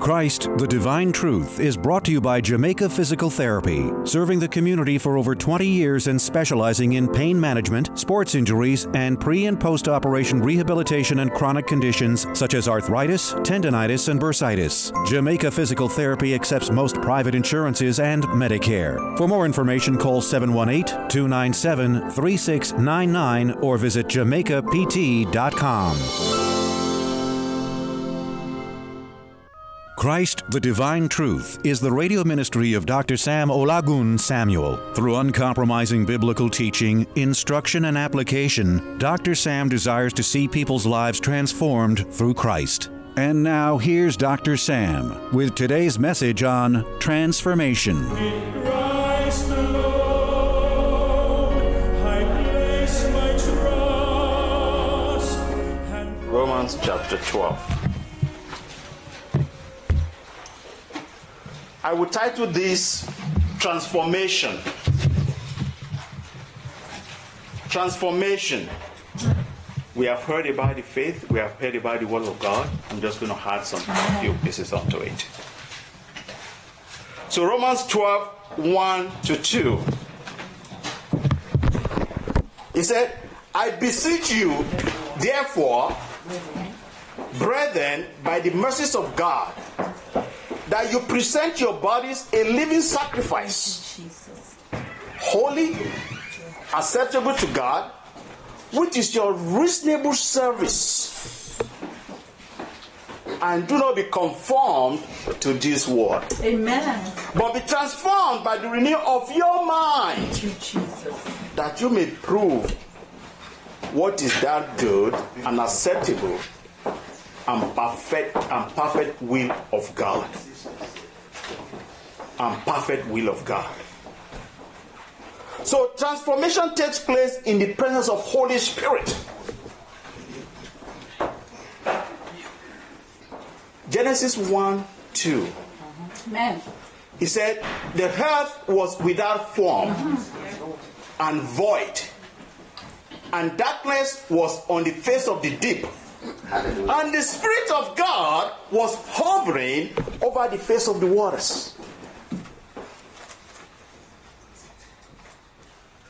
Christ, the Divine Truth, is brought to you by Jamaica Physical Therapy, serving the community for over 20 years and specializing in pain management, sports injuries, and pre and post operation rehabilitation and chronic conditions such as arthritis, tendonitis, and bursitis. Jamaica Physical Therapy accepts most private insurances and Medicare. For more information, call 718 297 3699 or visit jamaicapt.com. Christ, the Divine Truth, is the radio ministry of Dr. Sam Olagun Samuel. Through uncompromising biblical teaching, instruction, and application, Dr. Sam desires to see people's lives transformed through Christ. And now here's Dr. Sam with today's message on transformation. Romans chapter 12. I will title this Transformation. Transformation. We have heard about the faith, we have heard about the Word of God. I'm just going to add some few pieces onto it. So, Romans 12 1 to 2. He said, I beseech you, therefore, brethren, by the mercies of God, that you present your bodies a living sacrifice, holy, acceptable to God, which is your reasonable service. And do not be conformed to this world. Amen. But be transformed by the renewal of your mind. You, Jesus. That you may prove what is that good and acceptable and perfect and perfect will of God. And perfect will of God. So transformation takes place in the presence of Holy Spirit. Genesis 1 2. Amen. He said, The earth was without form and void, and darkness was on the face of the deep. And the Spirit of God was hovering over the face of the waters.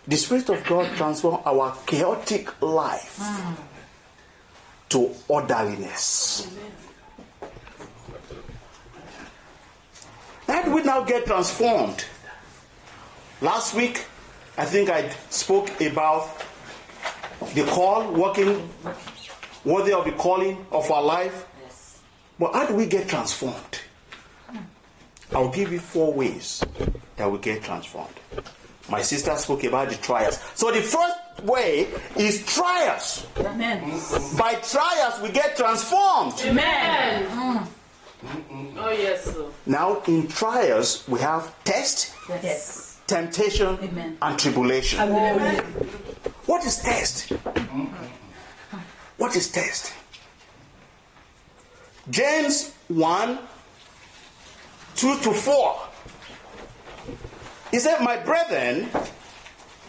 The Spirit of God transformed our chaotic life to orderliness. Do we now get transformed? Last week, I think I spoke about the call, working worthy of the calling of our life. But how do we get transformed? I'll give you four ways that we get transformed. My sister spoke about the trials. So the first way is trials. Amen. By trials, we get transformed. Amen. Oh, yes, sir. Now, in trials, we have test, Yes. temptation, Amen. and tribulation. Hallelujah. What is test? What is test? James 1 2 to 4. He said, My brethren,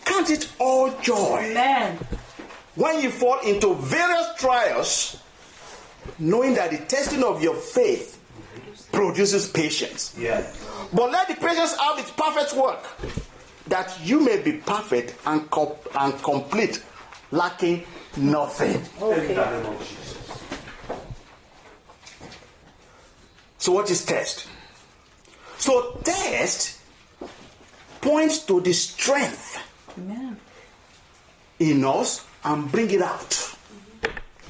count it all joy Amen. when you fall into various trials, knowing that the testing of your faith produces patience. But let the patience have its perfect work, that you may be perfect and, com- and complete, lacking nothing. Okay. So, what is test? So, test points to the strength Amen. in us and bring it out.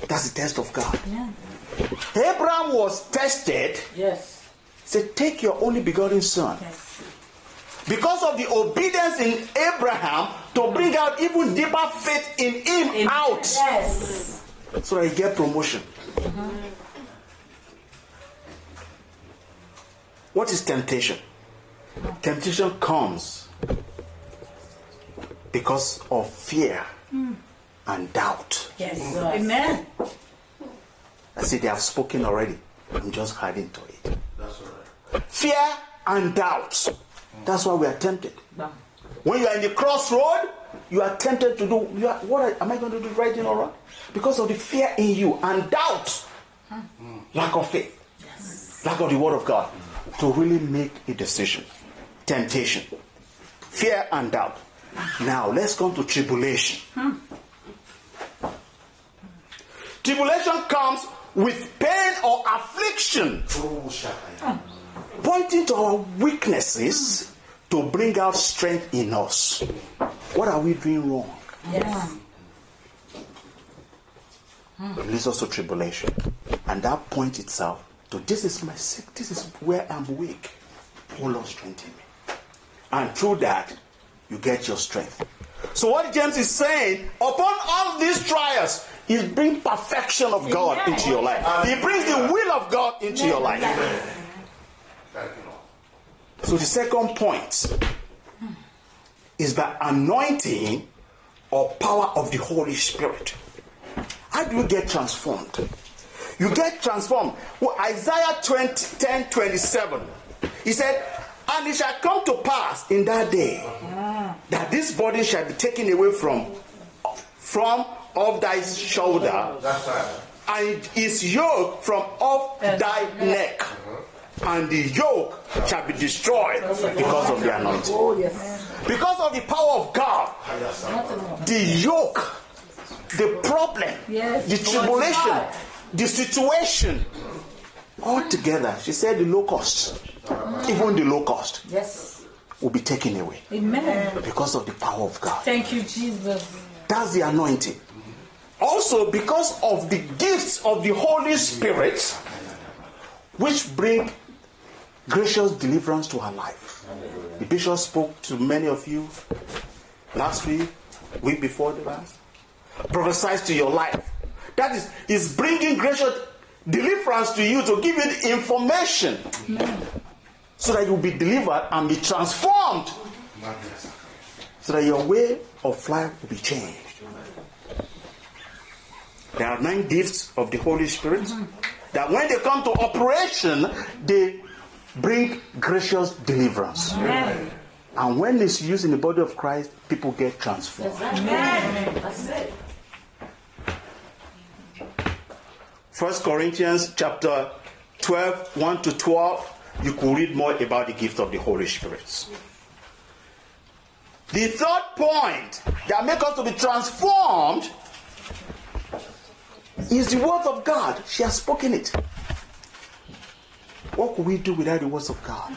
That's the test of God. Amen. Abraham was tested. Yes. Said, Take your only begotten son. Yes. Because of the obedience in Abraham to bring out even deeper faith in him out. Yes. So that he get promotion. What is temptation? Temptation comes because of fear hmm. and doubt. Yes. Amen. I see they have spoken already. I'm just adding to it. That's all right. Fear and doubt. That's why we are tempted. When you are in the crossroad, you are tempted to do. You are, what am I going to do? Right or wrong? Because of the fear in you and doubt, hmm. lack of faith. lack of the word of God, to really make a decision. Temptation, fear, and doubt. Now let's come to tribulation. Hmm. Tribulation comes with pain or affliction, hmm. Pointing to our weaknesses hmm. to bring out strength in us. What are we doing wrong? Yes. Hmm. It leads us to tribulation. And that point itself to this is my sick, this is where I'm weak. Oh Lord, strengthen me. And through that, you get your strength. So what James is saying, upon all these trials, is bring perfection of God into your life. He brings the will of God into your life. So the second point is the anointing or power of the Holy Spirit. How do you get transformed? You get transformed. Well, Isaiah 20, 10 27. He said, And it shall come to pass in that day that this body shall be taken away from from off thy shoulder, and his yoke from off thy neck. And the yoke shall be destroyed because of the anointing. Oh, yes. Because of the power of God, the yoke, the problem, the tribulation, the situation, all together. She said the low cost, even the locust, Yes. will be taken away Amen. because of the power of God. Thank you, Jesus. That's the anointing. Also, because of the gifts of the Holy Spirit, which bring gracious deliverance to our life. The bishop spoke to many of you last week, week before the last, prophesies to your life. That is, is bringing gracious deliverance to you to give you information so that you'll be delivered and be transformed so that your way of life will be changed. There are nine gifts of the Holy Spirit that when they come to operation, they bring gracious deliverance. Amen. And when it's used in the body of Christ, people get transformed. That's it. First Corinthians chapter 12, 1 to 12, you could read more about the gift of the Holy Spirit. The third point that makes us to be transformed is the words of God. She has spoken it. What could we do without the words of God?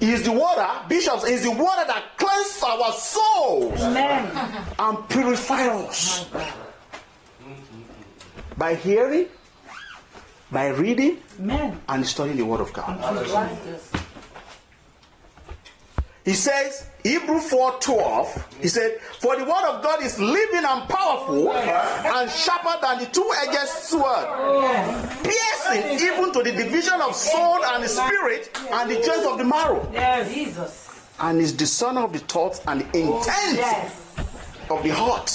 Is the water, bishops, is the water that cleanses our souls Amen. and purify us. By hearing, by reading, Amen. and studying the Word of God. He says, Hebrew 4:12, he said, For the word of God is living and powerful and sharper than the two-edged sword, piercing even to the division of soul and spirit and the joints of the marrow, Jesus. and is discerner of the thoughts and the intents of the heart.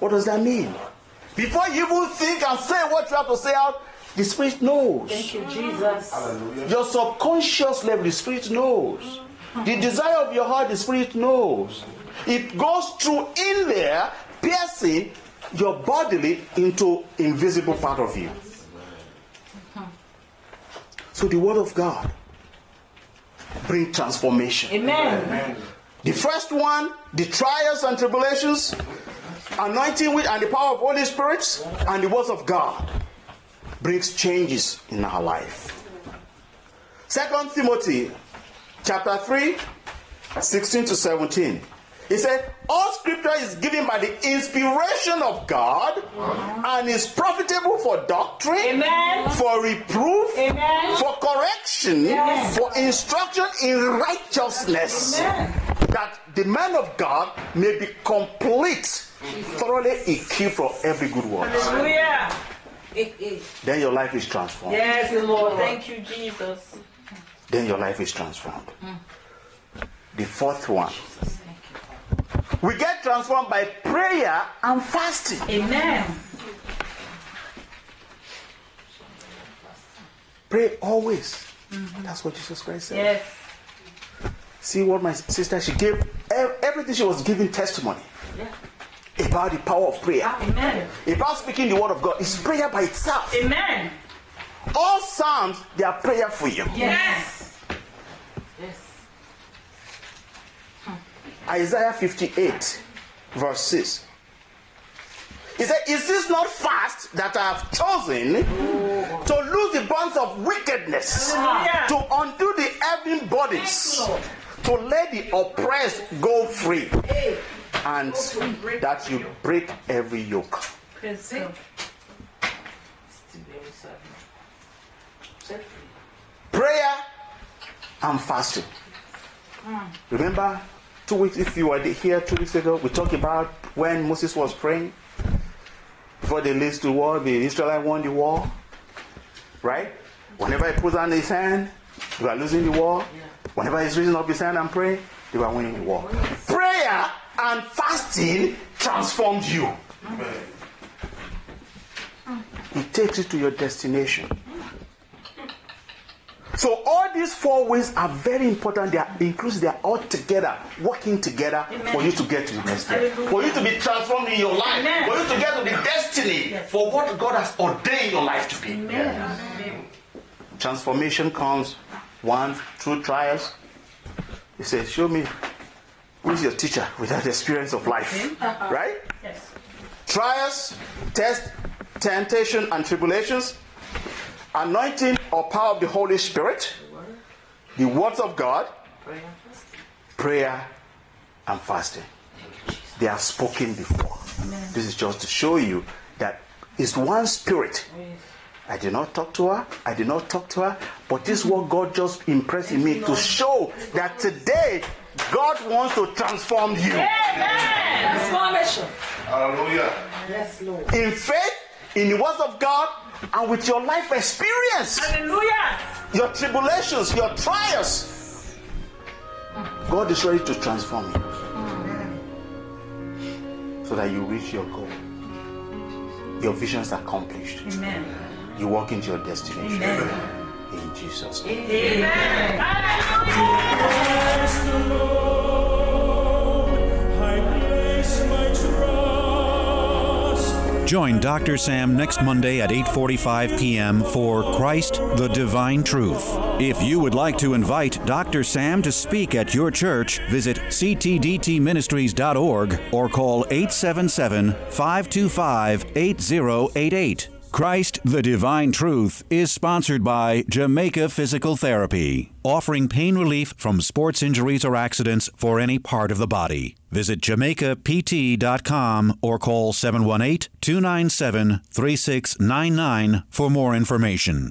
What does that mean? Before you even think and say what you have to say out, the Spirit knows. Thank you, Jesus. Your subconscious level, the Spirit knows. The desire of your heart, the Spirit knows. It goes through in there, piercing your bodily into invisible part of you. So the Word of God bring transformation. Amen. The first one, the trials and tribulations, anointing with and the power of Holy Spirit, and the words of God brings changes in our life. Second Timothy chapter 3, 16 to 17. He said, All scripture is given by the inspiration of God and is profitable for doctrine, Amen. for reproof, Amen. for correction, Yes. for instruction in righteousness, Amen. that the man of God may be complete, thoroughly equipped for every good work. Hallelujah. Then your life is transformed. Yes, Lord. Thank you, Jesus. Then your life is transformed. The fourth one. We get transformed by prayer and fasting. Amen. Pray always. Mm-hmm. That's what Jesus Christ said. Yes. See what my sister she gave everything she was giving testimony about the power of prayer, Amen. about speaking the word of God. It's prayer by itself. Amen. all Psalms, they are prayer for you. Yes. Isaiah 58, verse 6. He said, Is this not fast that I have chosen to loose the bonds of wickedness, Hallelujah. to undo the heavy bodies, to let the oppressed go free, and that you break every yoke? Praise God. Still very sad. Set free. Prayer and fasting. Hmm. Remember, two weeks, if you were here two weeks ago, we talked about when Moses was praying before they laced the war, the Israelite won the war. Right? Whenever he puts on his hand, they were losing the war. Whenever he's raising up his hand and praying, they were winning the war. Prayer and fasting transformed you. It takes you to your destination. So all these four ways are very important. They are inclusive. They are all together, working together for you to get to the next step. For you to be transformed in your life. Amen. For you to get to the destiny for what God has ordained your life to be. Transformation comes one through trials. He says, "Show me who's your teacher without experience of life." Uh-huh. Right? Yes. trials, tests, temptation, and tribulations, anointing or power of the Holy Spirit, the words of God, Prayer and fasting. prayer, and fasting. They are spoken before. This is just to show you that it's one spirit. I did not talk to her. I did not talk to her. But this is what God just impressed in me to show that today God wants to transform you. Transformation. Hallelujah. Yes, Lord. in faith, in the words of God, and with your life experience, Hallelujah. your tribulations, your trials. God is ready to transform you so that you reach your goal. Your visions accomplished. Amen. You walk into your destination. Amen. In Jesus' name. Join Dr. Sam next Monday at 8:45 p.m. for Christ the Divine Truth. If you would like to invite Dr. Sam to speak at your church, visit ctdtministries.org or call 877-525-8088. Christ the Divine Truth is sponsored by Jamaica Physical Therapy, offering pain relief from sports injuries or accidents for any part of the body. Visit jamaicapt.com or call 718 297 3699 for more information.